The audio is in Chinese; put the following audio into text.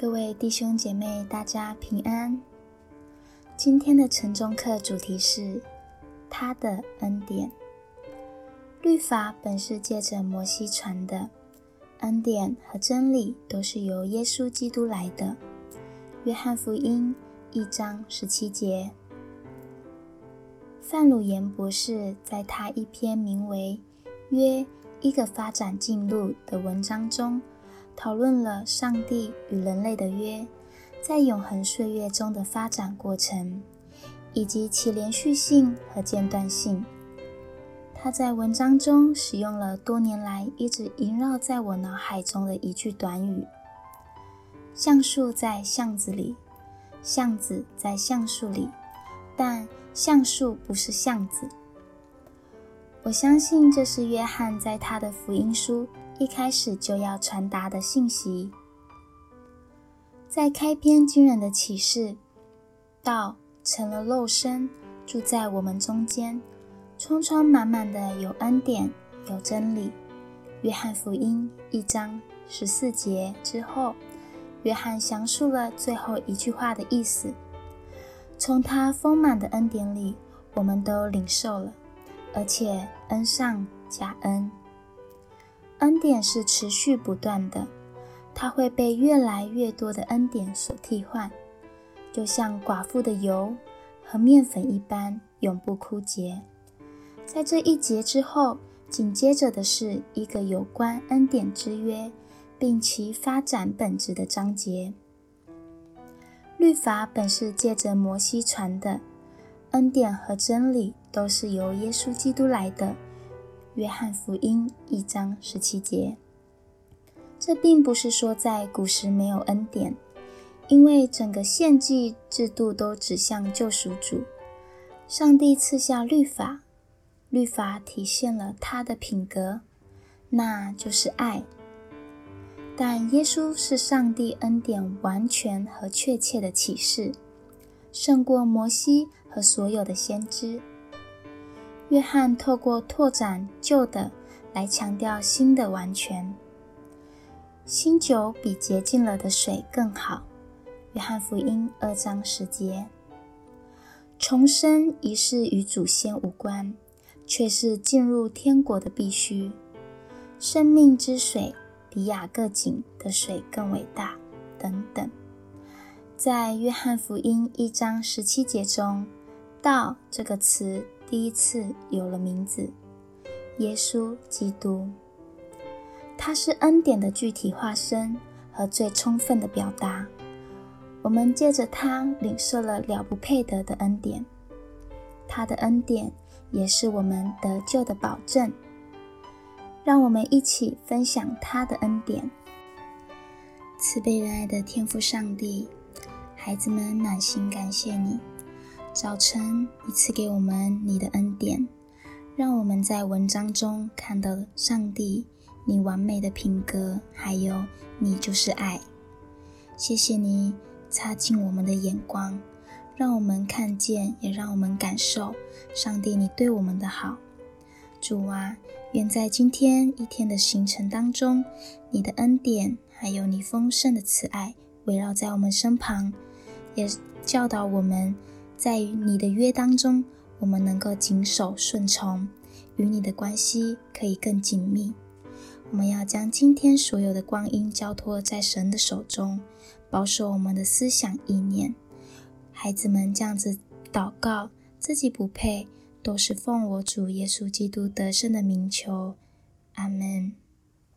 各位弟兄姐妹，大家平安。今天的晨钟课主题是他的恩典。律法本是借着摩西传的，恩典和真理都是由耶稣基督来的。约翰福音一章十七节。范鲁言博士在他一篇名为《约：一个发展进路》的文章中，讨论了上帝与人类的约在永恒岁月中的发展过程，以及其连续性和间断性。他在文章中使用了多年来一直萦绕在我脑海中的一句短语：“橡树在巷子里，巷子在橡树里，但……”橡树不是橡子。我相信这是约翰在他的福音书一开始就要传达的信息。在开篇惊人的启示，道成了肉身，住在我们中间，充充满满的有恩典，有真理。约翰福音一章十四节之后，约翰详述了最后一句话的意思。从他丰满的恩典里，我们都领受了，而且恩上加恩。恩典是持续不断的，它会被越来越多的恩典所替换，就像寡妇的油和面粉一般，永不枯竭。在这一节之后，紧接着的是一个有关恩典之约，并其发展本质的章节。律法本是借着摩西传的，恩典和真理都是由耶稣基督来的。约翰福音一章十七节。这并不是说在古时没有恩典，因为整个献祭制度都指向救赎主。上帝赐下律法，律法体现了他的品格，那就是爱。但耶稣是上帝恩典完全和确切的启示，胜过摩西和所有的先知。约翰透过拓展旧的来强调新的完全。新酒比洁净了的水更好。约翰福音二章十节。重生仪式与祖先无关，却是进入天国的必须。生命之水。比雅各井的水更伟大，等等。在约翰福音一章十七节中，“道”这个词第一次有了名字，耶稣基督。他是恩典的具体化身和最充分的表达。我们借着他领受了了不配得的恩典，他的恩典也是我们得救的保证。让我们一起分享他的恩典。慈悲仁爱的天父上帝，孩子们暖心感谢你。早晨，你赐给我们你的恩典，让我们在文章中看到上帝你完美的品格，还有你就是爱。谢谢你擦净我们的眼光，让我们看见，也让我们感受上帝你对我们的好。主啊，愿在今天一天的行程当中，你的恩典还有你丰盛的慈爱围绕在我们身旁，也教导我们在你的约当中，我们能够谨守顺从，与你的关系可以更紧密。我们要将今天所有的光阴交托在神的手中，保守我们的思想意念。孩子们这样子祷告，自己不配。都是奉我主耶稣基督得胜的名求，阿门。